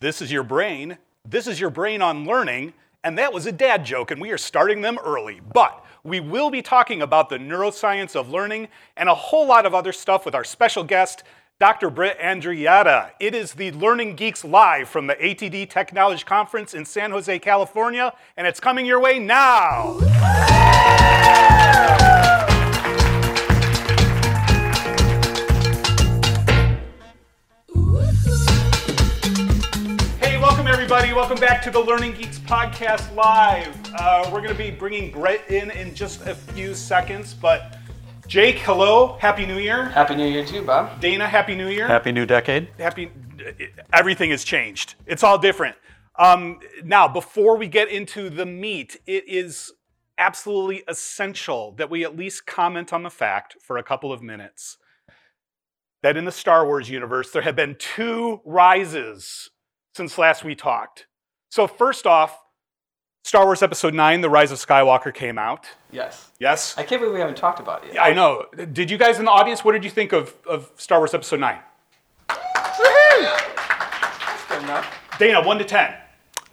This is your brain. This is your brain on learning. And that was a dad joke, and we are starting them early. But we will be talking about the neuroscience of learning and a whole lot of other stuff with our special guest, Dr. Britt Andreatta. It is the Learning Geeks live from the ATD Techknowledge Conference in San Jose, California, and it's coming your way now. Everybody. Welcome back to the Learning Geeks podcast live. Uh, we're going to be bringing Britt in in just a few seconds, but Jake, hello, happy New Year. Happy New Year to you, Bob. Dana, happy New Year. Happy new decade. happy everything has changed it's all different um, now before we get into the meat it is absolutely essential that we at least comment on the fact for a couple of minutes that in the star wars universe there have been two rises since last we talked so first off star wars episode 9 the rise of skywalker came out Yes. yes I can't believe we haven't talked about it yet. i know did you guys in the audience what did you think of, of star wars episode 9 That's good enough. dana 1 to 10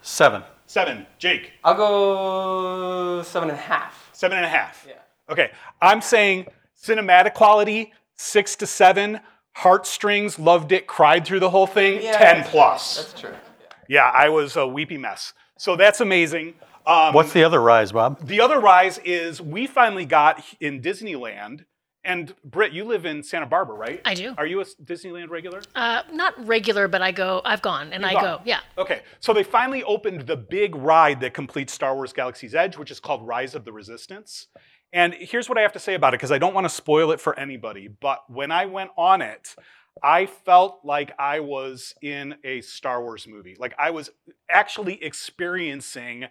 Seven. 7 jake I'll go seven and a half. Seven and a half. Yeah. Okay. I'm saying cinematic quality, six to seven. Heartstrings, loved it, cried through the whole thing, Yeah, 10 that's plus. That's true. Yeah, Yeah. I was a weepy mess. So that's amazing. Um, What's the other rise, Bob? the other rise is we finally got in Disneyland, and Britt, you live in Santa Barbara, right? I do. Are you a Disneyland regular? Uh, not regular, but I go. I've gone and I Gone. go. Yeah. Okay, so they finally opened the big ride that completes Star Wars Galaxy's Edge, which is called Rise of the Resistance. And here's what I have to say about it, because I don't want to spoil it for anybody. But when I went on it, I felt like I was in a Star Wars movie. Like I was actually experiencing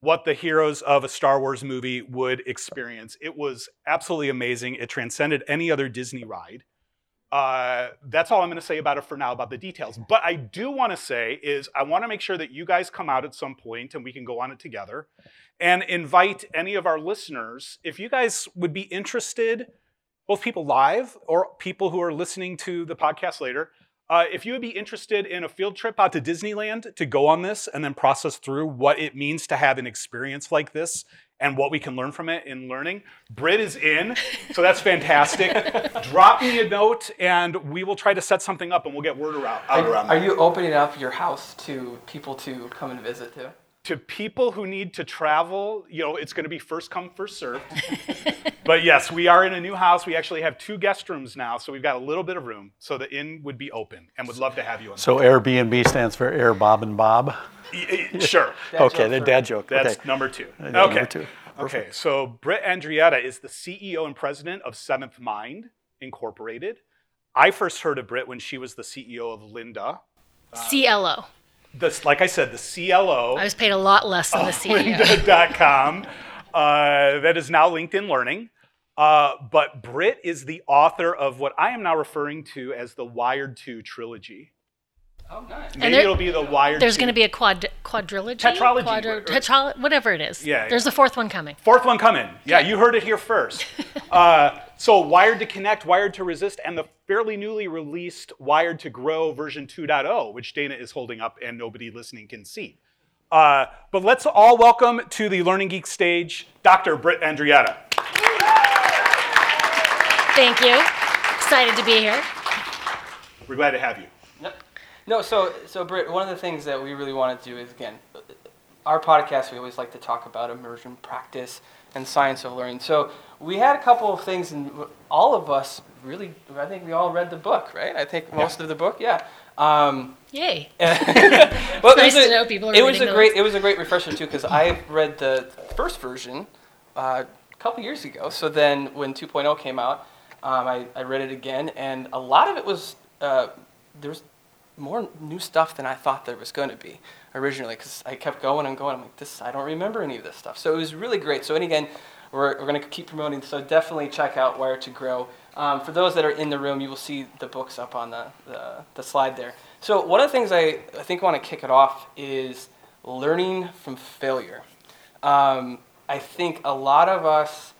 what the heroes of a Star Wars movie would experience. It was absolutely amazing. It transcended any other Disney ride. Uh, that's all I'm going to say about it for now about the details. But I do want to say is I want to make sure that you guys come out at some point and we can go on it together and invite any of our listeners if you guys would be interested, both people live or people who are listening to the podcast later. Uh, if you would be interested in a field trip out to Disneyland to go on this and then process through what it means to have an experience like this and what we can learn from it in learning, Britt is in, so that's fantastic. Drop me a note and we will try to set something up and we'll get word around, out Are, around are that. you opening up your house to people to come and visit too? To people who need to travel, you know, it's going to be first come, first served. but yes, we are in a new house. We actually have two guest rooms now, so we've got a little bit of room. So the inn would be open and would love to have you on. So Airbnb stands for Air Bob and Bob. Y- y- Sure. Dad okay, joke the for- dad joke. That's okay. number two. number okay. two. Okay. So Britt Andreatta is the CEO and president of Seventh Mind Incorporated. I first heard of Britt when she was the CEO of Lynda. Uh, CLO. This, like I said, the CLO. I was paid a lot less than the CEO. Lynda.com. Uh, that is now LinkedIn Learning. Uh, but Britt is the author of what I am now referring to as the Wired 2 trilogy. Oh, nice. Maybe there- it'll be the Wired There's going to be a quad quadrilogy. Tetralogy, Quadri- or- tetralo- whatever it is. Yeah, There's yeah. a fourth one coming. Fourth one coming. Yeah, you heard it here first. Uh, so, Wired to Connect, Wired to Resist, and the fairly newly released Wired to Grow version 2.0, which Dana is holding up and nobody listening can see. Uh, but let's all welcome to the Learning Geek stage Dr. Britt Andreatta. Thank you. Excited to be here. We're glad to have you. Yep. No, so so Britt, one of the things that we really want to do is again, our podcast we always like to talk about immersion practice and science of learning. So we had a couple of things, and all of us really, I think we all read the book, right? I think most of the book, yeah. Um, Yay. well, nice it was a, to know people are It was a reading great, it was a great refresher too because I read the first version uh, a couple years ago. So then when 2.0 came out, um, I, I read it again, and a lot of it was uh, there was more new stuff than I thought there was going to be originally because I kept going and going. I'm like, this I don't remember any of this stuff. So it was really great. So and again, we're, we're going to keep promoting. So definitely check out Wired to Grow. Um, for those that are in the room, you will see the books up on the, the, the slide there. So one of the things I, I think want to kick it off is learning from failure. Um, I think a lot of us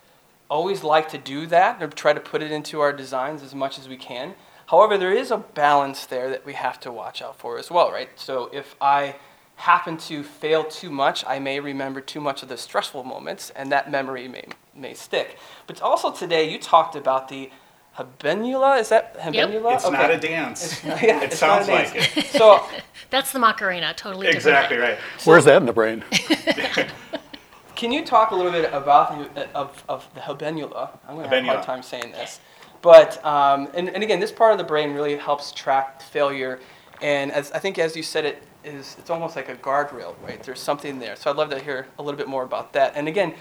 always like to do that or try to put it into our designs as much as we can. However, there is a balance there that we have to watch out for as well, right? So if I happen to fail too much, I may remember too much of the stressful moments, and that memory may, may stick. But also today, you talked about the habenula. Is that habenula? It's not a dance. yeah, it it's not sounds like it. So That's the Macarena, totally different. Exactly right. Where's that in the brain? Can you talk a little bit about the, of, of the habenula? I'm going to have a hard time saying this. But, um, and, and again, this part of the brain really helps track failure. And as, I think as you said, it is, it's almost like a guardrail, right? There's something there. So I'd love to hear a little bit more about that. And again,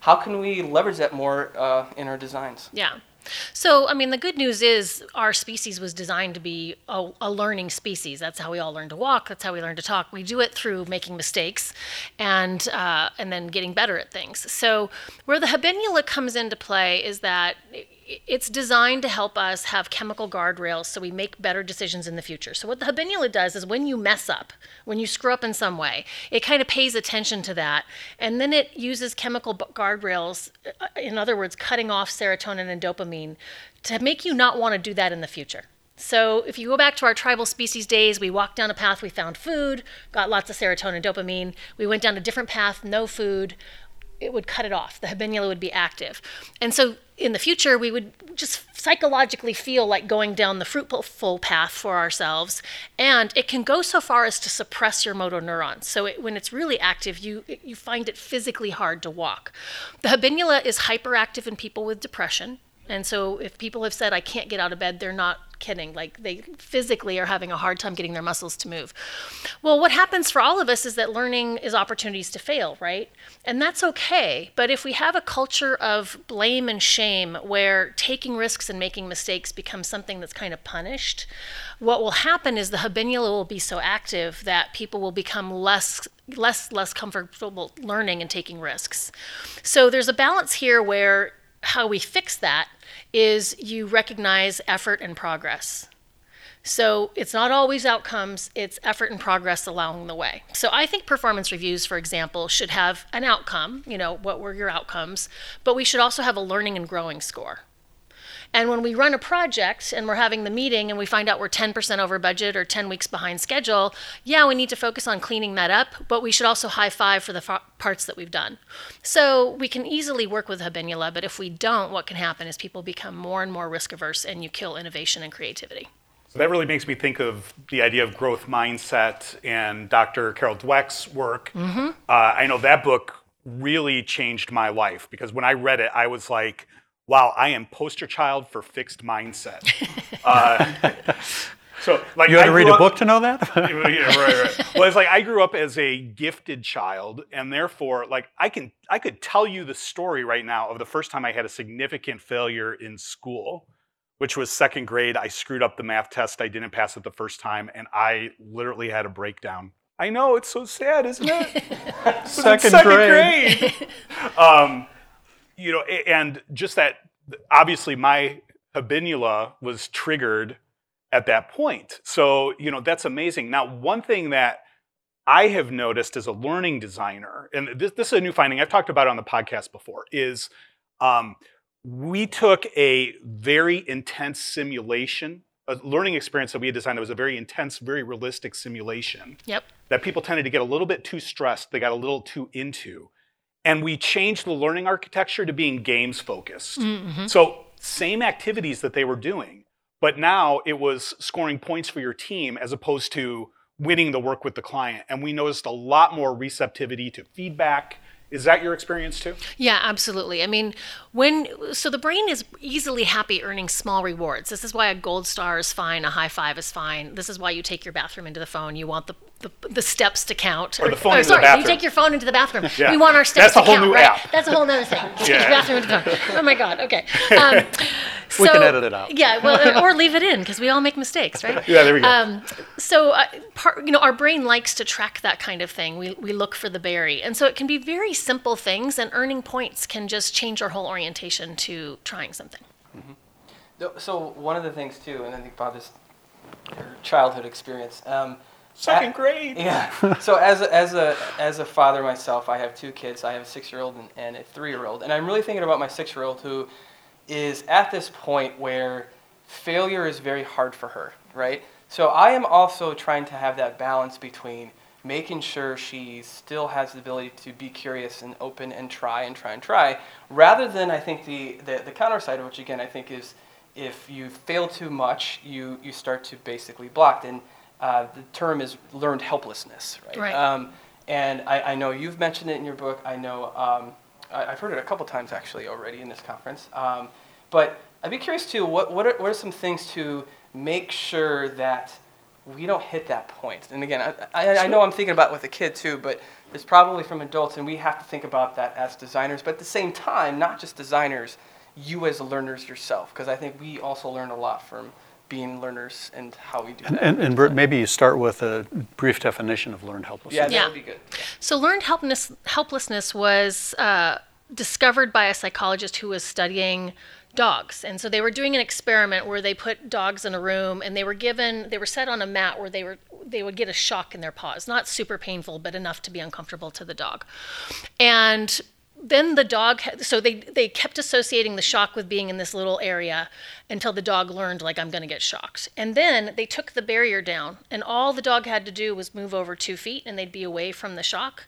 how can we leverage that more uh, in our designs? Yeah. So, I mean, the good news is our species was designed to be a, a, learning species. That's how we all learn to walk. That's how we learn to talk. We do it through making mistakes, and uh, and then getting better at things. So, where the habenula comes into play is that it's designed to help us have chemical guardrails so we make better decisions in the future. So, what the habenula does is when you mess up, when you screw up in some way, it kind of pays attention to that. And then it uses chemical guardrails, uh, in other words, cutting off serotonin and dopamine, to make you not want to do that in the future. So, if you go back to our tribal species days, we walked down a path, we found food, got lots of serotonin and dopamine. We went down a different path, no food, it would cut it off. The habenula would be active. And so in the future, we would just psychologically feel like going down the fruitful path for ourselves. And it can go so far as to suppress your motor neurons. So it, when it's really active, you, you find it physically hard to walk. The habenula is hyperactive in people with depression. And so if people have said, I can't get out of bed, they're not kidding. Like they physically are having a hard time getting their muscles to move. Well, what happens for all of us is that learning is opportunities to fail, right? And that's okay. But if we have a culture of blame and shame where taking risks and making mistakes becomes something that's kind of punished, what will happen is the habenula will be so active that people will become less less less comfortable learning and taking risks. So there's a balance here where how we fix that is you recognize effort and progress. So it's not always outcomes, it's effort and progress along the way. So I think performance reviews, for example, should have an outcome, you know, what were your outcomes, but we should also have a learning and growing score. And when we run a project and we're having the meeting and we find out we're 10% over budget or 10 weeks behind schedule, yeah, we need to focus on cleaning that up, but we should also high five for the fa- parts that we've done. So we can easily work with Habenula, but if we don't, what can happen is people become more and more risk averse and you kill innovation and creativity. So that really makes me think of the idea of growth mindset and Dr. Carol Dweck's work. Uh, I know that book really changed my life because when I read it, I was like, wow, I am poster child for fixed mindset. uh, so, like, You had I to read grew a book to know that? yeah, right, right. Well, it's like I grew up as a gifted child, and therefore, like I can, I could tell you the story right now of the first time I had a significant failure in school, which was second grade. I screwed up the math test. I didn't pass it the first time, and I literally had a breakdown. I know it's so sad, isn't it? It's Second grade. grade. um, you know, and just that. Obviously, my habenula was triggered at that point. So, you know, that's amazing. Now, one thing that I have noticed as a learning designer, and this, this is a new finding I've talked about on the podcast before, is um, we took a very intense simulation, a learning experience that we had designed that was a very intense, very realistic simulation Yep. that people tended to get a little bit too stressed, they got a little too into. And we changed the learning architecture to being games focused. Mm-hmm. So, same activities that they were doing, but now it was scoring points for your team as opposed to winning the work with the client. And we noticed a lot more receptivity to feedback. Is that your experience too? Yeah, absolutely. I mean, when so the brain is easily happy earning small rewards. This is why a gold star is fine, a high five is fine. This is why you take your bathroom into the phone. You want the the, the steps to count. Or the phone or, into the sorry, bathroom. you take your phone into the bathroom. Yeah. We want our steps That's a to whole count, new right? app. That's a whole other thing. Take Yeah. your bathroom into the phone. Oh my God. Okay. Um, We can edit it out. Yeah, well, or leave it in because we all make mistakes, right? Yeah, there we go. Um, so, uh, part, you know, our brain likes to track that kind of thing. We, we look for the berry. And so it can be very simple things, and earning points can just change our whole orientation to trying something. No, So one of the things too, and I think about this your childhood experience. Um, Second at- grade. Yeah. So as a, as a as a father myself, I have two kids. I have a six-year-old and, and a three-year-old, and I'm really thinking about my six-year-old who is at this point where failure is very hard for her, right? So I am also trying to have that balance between making sure she still has the ability to be curious and open and try and try and try, rather than I think the, the, the counter side, which again I think is if you fail too much, you, you start to basically block. And uh, the term is learned helplessness, right? Right. Um, and I, I know you've mentioned it in your book. I know um, I, I've heard it a couple times actually already in this conference. Um, but I'd be curious too. What what are, what are some things to make sure that we don't hit that point? And again, I, I, I know I'm thinking about it with a kid too, but it's probably from adults, and we have to think about that as designers. But at the same time, not just designers, you as learners yourself, because I think we also learn a lot from being learners and how we do And, that. and, and Britt, maybe you start with a brief definition of learned helplessness. yeah, that Yeah. would be good. So, learned helplessness, helplessness was uh, discovered by a psychologist who was studying dogs. And so they were doing an experiment where they put dogs in a room and they were given, they were set on a mat where they were they would get a shock in their paws, not super painful, but enough to be uncomfortable to the dog. And then the dog so they they kept associating the shock with being in this little area until the dog learned like i'm going to get shocked and then they took the barrier down and all the dog had to do was move over two feet and they'd be away from the shock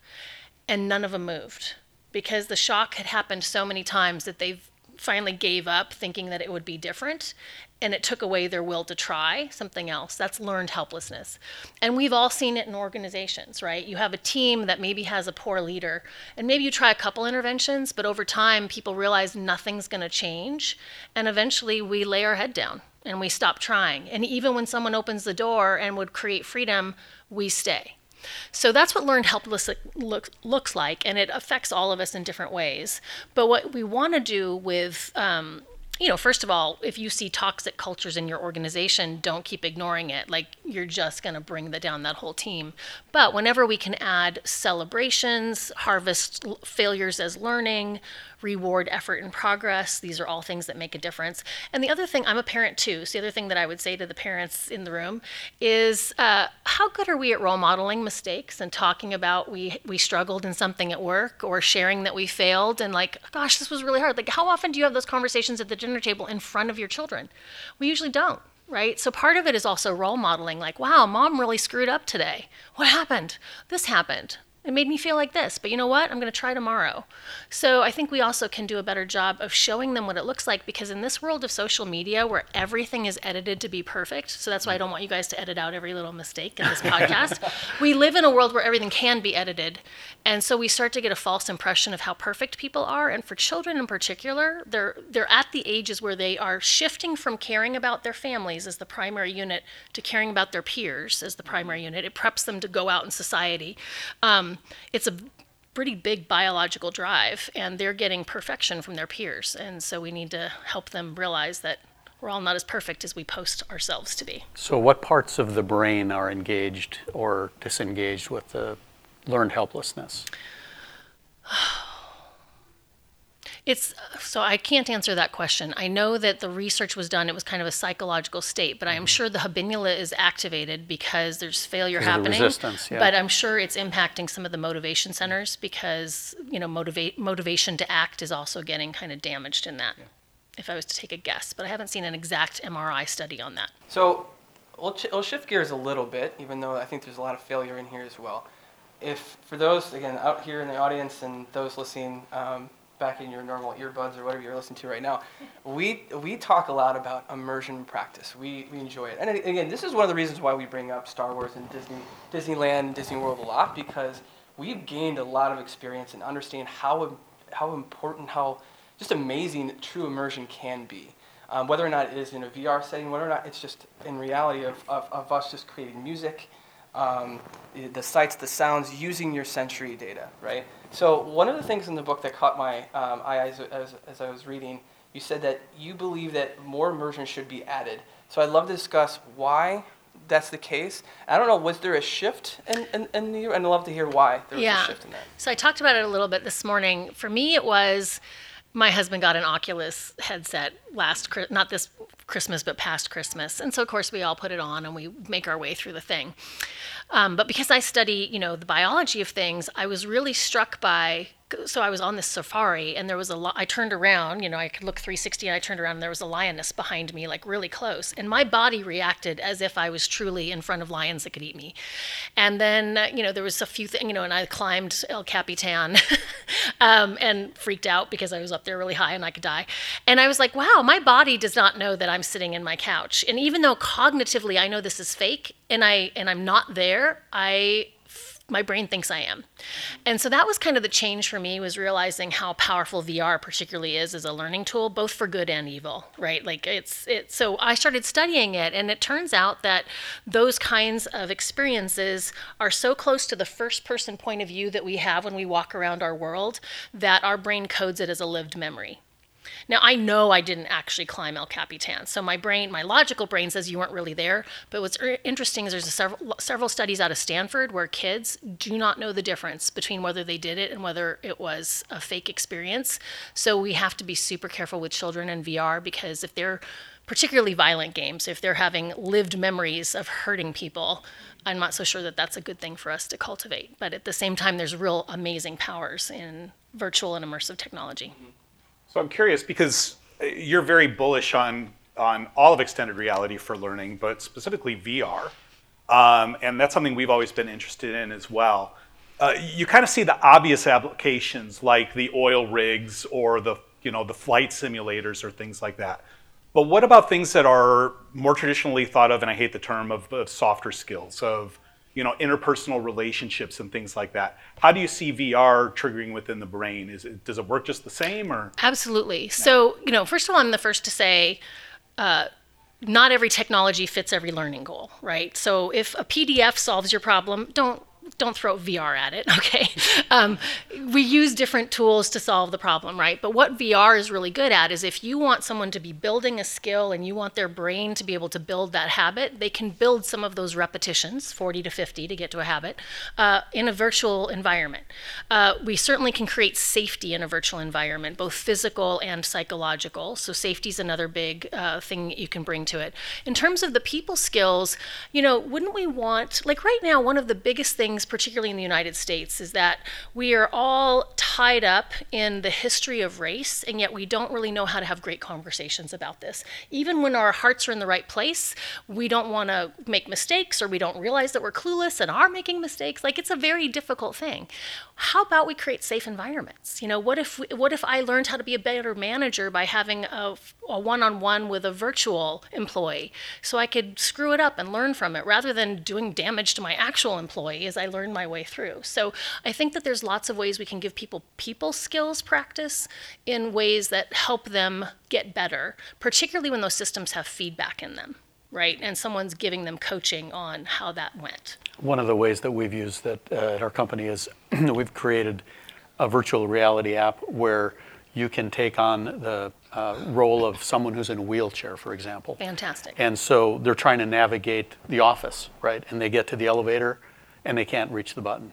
and none of them moved because the shock had happened so many times that they finally gave up thinking that it would be different and it took away their will to try something else. That's learned helplessness. And we've all seen it in organizations right? You have a team that maybe has a poor leader and maybe you try a couple interventions but over time people realize nothing's going to change and eventually we lay our head down and we stop trying. And even when someone opens the door and would create freedom we stay so that's what learned helpless look, looks like, and it affects all of us in different ways. But what we want to do with, um, you know, first of all, if you see toxic cultures in your organization, don't keep ignoring it. Like you're just going to bring that down that whole team. But whenever we can add celebrations, harvest failures as learning, reward effort and progress, these are all things that make a difference. And the other thing, I'm a parent too. So the other thing that I would say to the parents in the room is, uh, how good are we at role modeling mistakes and talking about we we struggled in something at work or sharing that we failed and like, gosh, this was really hard. Like, how often do you have those conversations at the dinner table in front of your children? We usually don't. Right? So part of it is also role modeling like, wow, mom really screwed up today. What happened? This happened. It made me feel like this, but you know what? I'm going to try tomorrow. So I think we also can do a better job of showing them what it looks like because in this world of social media where everything is edited to be perfect, so that's why I don't want you guys to edit out every little mistake in this podcast. we live in a world where everything can be edited. And so we start to get a false impression of how perfect people are. And for children in particular, they're they're at the ages where they are shifting from caring about their families as the primary unit to caring about their peers as the primary unit. It preps them to go out in society. Um, Um, it's a pretty big biological drive, and they're getting perfection from their peers. And so we need to help them realize that we're all not as perfect as we post ourselves to be. So, what parts of the brain are engaged or disengaged with the learned helplessness? It's so I can't answer that question. I know that the research was done; it was kind of a psychological state, but I am sure the habenula is activated because there's failure Because happening. resistance, yeah. But I'm sure it's impacting some of the motivation centers because you know motivate motivation to act is also getting kind of damaged in that. If I was to take a guess, but I haven't seen an exact MRI study on that. So we'll, ch- we'll shift gears a little bit, even though I think there's a lot of failure in here as well. If for those again out here in the audience and those listening um, back in your normal earbuds or whatever you're listening to right now, we we talk a lot about immersion practice. We we enjoy it, and again, this is one of the reasons why we bring up Star Wars and Disney Disneyland and Disney World a lot because we've gained a lot of experience and understand how how important how just amazing true immersion can be um, whether or not it is in a VR setting, whether or not it's just in reality of, of, of us just creating music, um, the- sights, the sounds, using your sensory data, right? So one of the things in the book that caught my um, eye as, as, as I was reading, you said that you believe that more immersion should be added. So I'd love to discuss why that's the case. I don't know, was there a shift in, in, in the, and I'd love to hear why there was Yeah. a shift in that. So I talked about it a little bit this morning. For me, it was my husband got an Oculus headset last, not this Christmas, but past Christmas. And so, of course, we all put it on and we make our way through the thing. Um, but because I study, you know, the biology of things, I was really struck by so I was on this safari and there was a li- I turned around, you know, I could look 360 and I turned around and there was a lioness behind me like really close and my body reacted as if I was truly in front of lions that could eat me. And then, you know, there was a few things, you know, and I climbed El Capitan um, and freaked out because I was up there really high and I could die. And I was like, wow, my body does not know that I'm sitting in my couch. And even though cognitively I know this is fake and I and I'm not there, I my brain thinks I am. And so that was kind of the change for me was realizing how powerful VR particularly is as a learning tool, both for good and evil, right? Like it's it so I started studying it and it turns out that those kinds of experiences are so close to the first person point of view that we have when we walk around our world that our brain codes it as a lived memory. Now, I know I didn't actually climb El Capitan. So my brain, my logical brain says you weren't really there. But what's er, interesting is there's several, several studies out of Stanford where kids do not know the difference between whether they did it and whether it was a fake experience. So we have to be super careful with children and VR because if they're particularly violent games, if they're having lived memories of hurting people, I'm not so sure that that's a good thing for us to cultivate. But at the same time, there's real amazing powers in virtual and immersive technology. Mm-hmm. So I'm curious because uh, you're very bullish on on all of extended reality for learning, but specifically VR, um, and that's something we've always been interested in as well. Uh, you kind of see the obvious applications like the oil rigs or the you know the flight simulators or things like that. But what about things that are more traditionally thought of, and I hate the term of, of softer skills of you know, interpersonal relationships and things like that. How do you see VR triggering within the brain? Is it, does it work just the same or? Absolutely. No. So, you know, first of all, I'm the first to say, uh, not every technology fits every learning goal, right? So if a PDF solves your problem, don't don't throw VR at it, okay? Um, we use different tools to solve the problem, right? But what VR is really good at is if you want someone to be building a skill and you want their brain to be able to build that habit, they can build some of those repetitions, 40 to 50 to get to a habit, uh, in a virtual environment. Uh, we certainly can create safety in a virtual environment, both physical and psychological. So safety is another big uh, thing you can bring to it. In terms of the people skills, you know, wouldn't we want, like right now, one of the biggest things particularly in the United States, is that we are all tied up in the history of race, and yet we don't really know how to have great conversations about this. Even when our hearts are in the right place, we don't want to make mistakes or we don't realize that we're clueless and are making mistakes. Like it's a very difficult thing how about we create safe environments? You know, what if we, what if I learned how to be a better manager by having a, a one-on-one with a virtual employee, so I could screw it up and learn from it rather than doing damage to my actual employee as I learn my way through. So I think that there's lots of ways we can give people people skills practice in ways that help them get better, particularly when those systems have feedback in them right? And someone's giving them coaching on how that went. One of the ways that we've used that uh, at our company is we've created a virtual reality app where you can take on the uh, role of someone who's in a wheelchair, for example. Fantastic. And so they're trying to navigate the office, right? And they get to the elevator and they can't reach the button.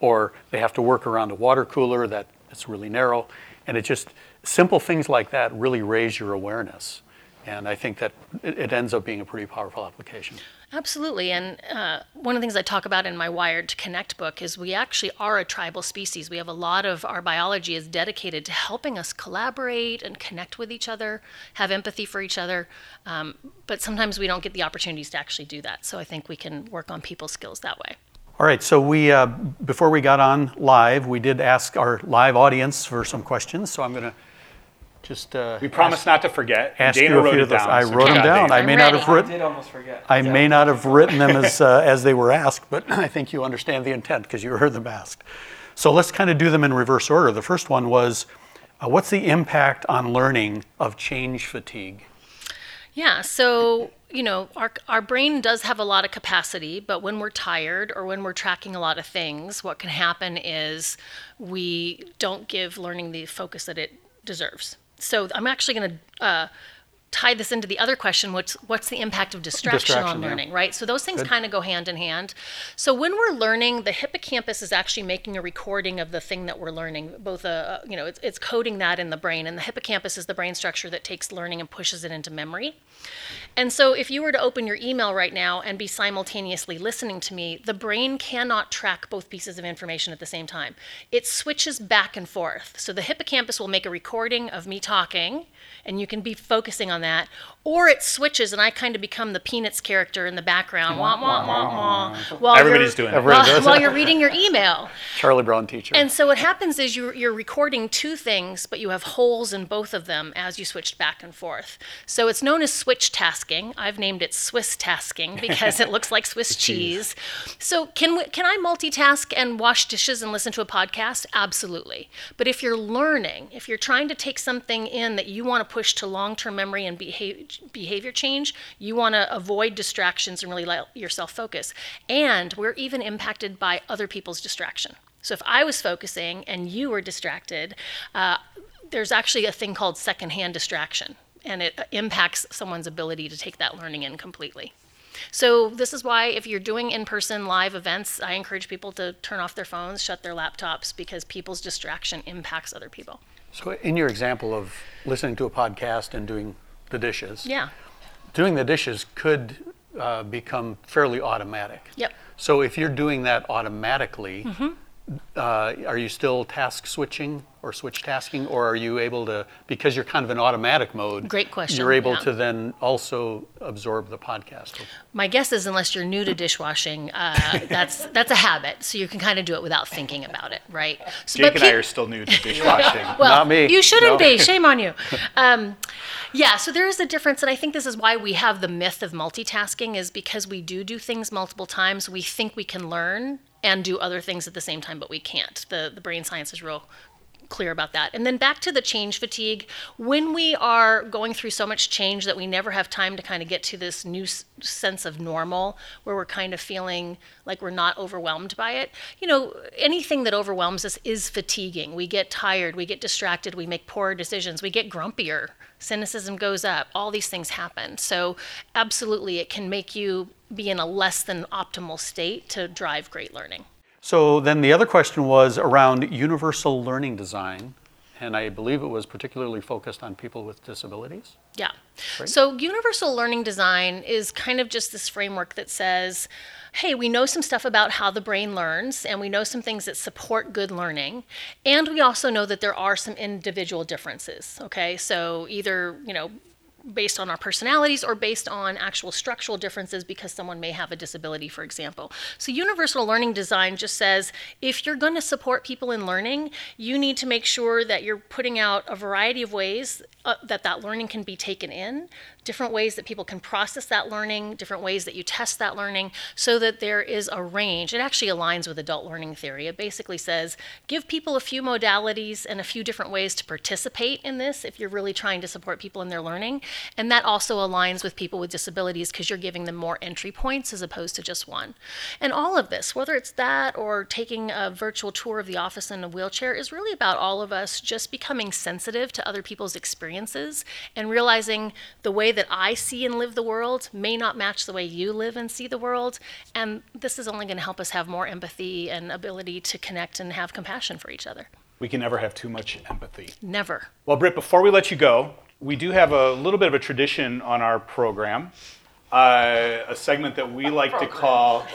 Or they have to work around a water cooler that it's really narrow. And it just, simple things like that really raise your awareness. And I think that it, ends up being a pretty powerful application. Absolutely. And uh, one of the things I talk about in my Wired to Connect book is we actually are a tribal species. We have a lot of our biology is dedicated to helping us collaborate and connect with each other, have empathy for each other. Um, but sometimes we don't get the opportunities to actually do that. So I think we can work on people skills that way. All right, so we uh, before we got on live, we did ask our live audience for some questions. So I'm going to just uh, we promise not to forget. Ask Dana you wrote it down. I wrote them down. I may not have written. I did almost forget. I may not have written them as uh, as they were asked, but I think you understand the intent because you heard them asked. So let's kind of do them in reverse order. The first one was, uh, what's the impact on learning of change fatigue? Yeah. So you know, our, our brain does have a lot of capacity, but when we're tired or when we're tracking a lot of things, what can happen is we don't give learning the focus that it deserves so I'm actually going to uh, tie this into the other question what's what's the impact of distraction, distraction on learning yeah. right? So those things kind of go hand in hand. So when we're learning the hippocampus is actually making a recording of the thing that we're learning both a you know it's, it's coding that in the brain and the hippocampus is the brain structure that takes learning and pushes it into memory And so if you were to open your email right now and be simultaneously listening to me, the brain cannot track both pieces of information at the same time. It switches back and forth. So the hippocampus will make a recording of me talking, and you can be focusing on that. Or it switches, and I kind of become the Peanuts character in the background. Wah, wah, wah, wah, while Everybody's doing it. While, does while you're reading your email. Charlie Brown teacher. And so what happens is you're, you're recording two things, but you have holes in both of them as you switched back and forth. So it's known as switch tasking. I've named it Swiss tasking because it looks like Swiss cheese. So can we, can I multitask and wash dishes and listen to a podcast? Absolutely. But if you're learning, if you're trying to take something in that you want to push to long-term memory and behavior, behavior change, you want to avoid distractions and really let yourself focus. And we're even impacted by other people's distraction. So if I was focusing and you were distracted, uh, there's actually a thing called secondhand distraction, and it impacts someone's ability to take that learning in completely. So this is why if you're doing in-person live events, I encourage people to turn off their phones, shut their laptops, because people's distraction impacts other people. so, in your example of listening to a podcast and doing the dishes, Yeah. doing the dishes could uh, become fairly automatic. Yep. So, if you're doing that automatically, Mm-hmm. Uh, are you still task switching or switch tasking, or are you able to, because you're kind of in automatic mode? Great question, You're able yeah. to then also absorb the podcast. My guess is, unless you're new to dishwashing, uh, that's that's a habit. So you can kind of do it without thinking about it, right? So, Jake but and I are still new to dishwashing. well, Not me. You shouldn't No. be. Shame on you. Um, yeah, so there is a difference, and I think this is why we have the myth of multitasking, is because we do do things multiple times. We think we can learn and do other things at the same time, but we can't. The the brain science is real clear about that. And then back to the change fatigue. When we are going through so much change that we never have time to kind of get to this new s- sense of normal, where we're kind of feeling like we're not overwhelmed by it, you know, anything that overwhelms us is fatiguing. We get tired, we get distracted, we make poor decisions, we get grumpier, cynicism goes up, all these things happen. So, absolutely, it can make you be in a less than optimal state to drive great learning. So then the other question was around universal learning design, and I believe it was particularly focused on people with disabilities. Yeah. So universal learning design is kind of just this framework that says, hey, we know some stuff about how the brain learns and we know some things that support good learning. And we also know that there are some individual differences. Okay. So either, you know, based on our personalities or based on actual structural differences because someone may have a disability, for example. So, universal learning design just says if you're going to support people in learning, you need to make sure that you're putting out a variety of ways uh, that that learning can be taken in, different ways that people can process that learning, different ways that you test that learning, so that there is a range. It actually aligns with adult learning theory. It basically says give people a few modalities and a few different ways to participate in this if you're really trying to support people in their learning. And that also aligns with people with disabilities because you're giving them more entry points as opposed to just one. And all of this, whether it's that or taking a virtual tour of the office in a wheelchair, is really about all of us just becoming sensitive to other people's experiences and realizing the way that I see and live the world may not match the way you live and see the world. And this is only going to help us have more empathy and ability to connect and have compassion for each other. we can never have too much empathy. Never. Well, Britt, before we let you go, we do have a little bit of a tradition on our program, uh, a segment that we like to call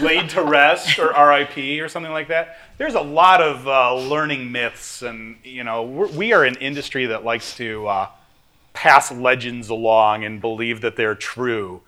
Laid to Rest or RIP or something like that. There's a lot of uh, learning myths, and you know, we're, we are an industry that likes to uh, pass legends along and believe that they're true.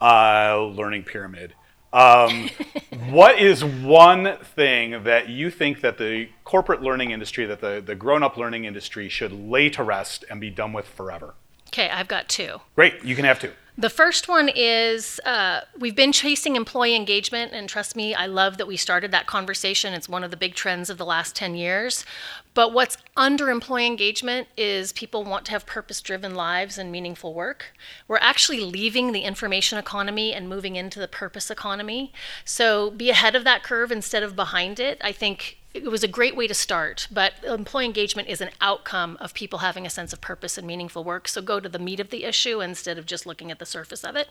Uh, learning pyramid. Um, what is one thing that you think that the corporate learning industry, that the, the grown-up learning industry should lay to rest and be done with forever? Okay, I've got two. Great, you can have two. The first one is uh, we've been chasing employee engagement, and trust me, I love that we started that conversation. It's one of the big trends of the last 10 years. But what's under employee engagement is people want to have purpose driven lives and meaningful work. We're actually leaving the information economy and moving into the purpose economy. So be ahead of that curve instead of behind it. I think it was a great way to start, but employee engagement is an outcome of people having a sense of purpose and meaningful work. So go to the meat of the issue instead of just looking at the surface of it.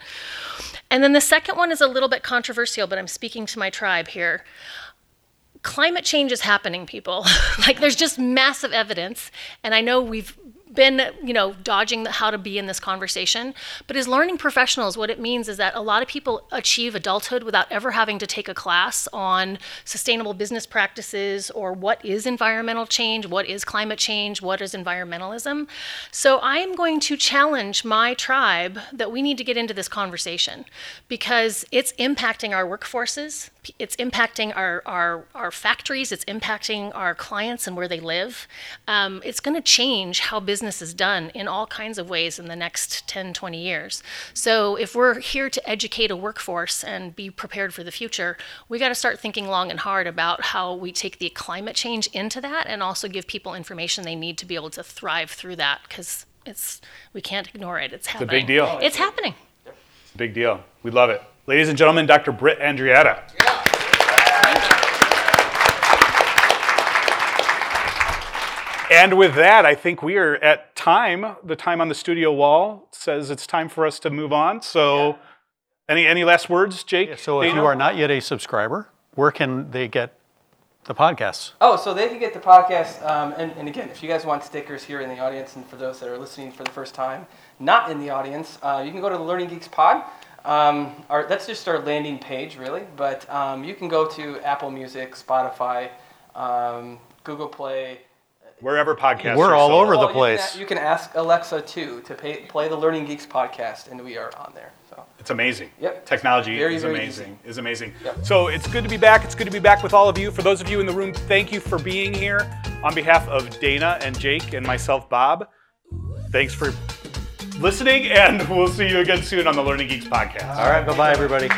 And then the second one is a little bit controversial, but I'm speaking to my tribe here. Climate change is happening, people. like there's just massive evidence, and I know we've been you know dodging the, how to be in this conversation but as learning professionals what it means is that a lot of people achieve adulthood without ever having to take a class on sustainable business practices or what is environmental change what is climate change what is environmentalism so i am going to challenge my tribe that we need to get into this conversation because it's impacting our workforces it's impacting our, our, our factories, it's impacting our clients and where they live. Um, it's going to change how business is done in all kinds of ways in the next 10, 20 years. So if we're here to educate a workforce and be prepared for the future, we got to start thinking long and hard about how we take the climate change into that and also give people information they need to be able to thrive through that because it's we can't ignore it. It's happening. It's a big deal. It's happening. Big deal. We love it. Ladies and gentlemen, Dr. Britt Andreatta. And with that, I think we are at time. The time on the studio wall says it's time for us to move on. So, any any last words, Jake? So if you are not yet a subscriber, where can they get the podcasts? Oh, so they can get the podcast. Um, and, and again, if you guys want stickers here in the audience, and for those that are listening for the first time, not in the audience, uh, you can go to the Learning Geeks Pod. Um, our, that's just our landing page, really. But um, you can go to Apple Music, Spotify, um, Google Play. Wherever podcasts. We're are all sold. over the Oh, you can place. You can, ask Alexa too to pay, play the Learning Geeks podcast, and we are on there. So It's amazing. Yep. Technology Very, is very amazing. Is amazing. Yep. So it's good to be back. It's good to be back with all of you. For those of you in the room, thank you for being here. On behalf of Dana and Jake and myself, Bob, thanks for listening, and we'll see you again soon on the Learning Geeks podcast. All right, bye bye, everybody.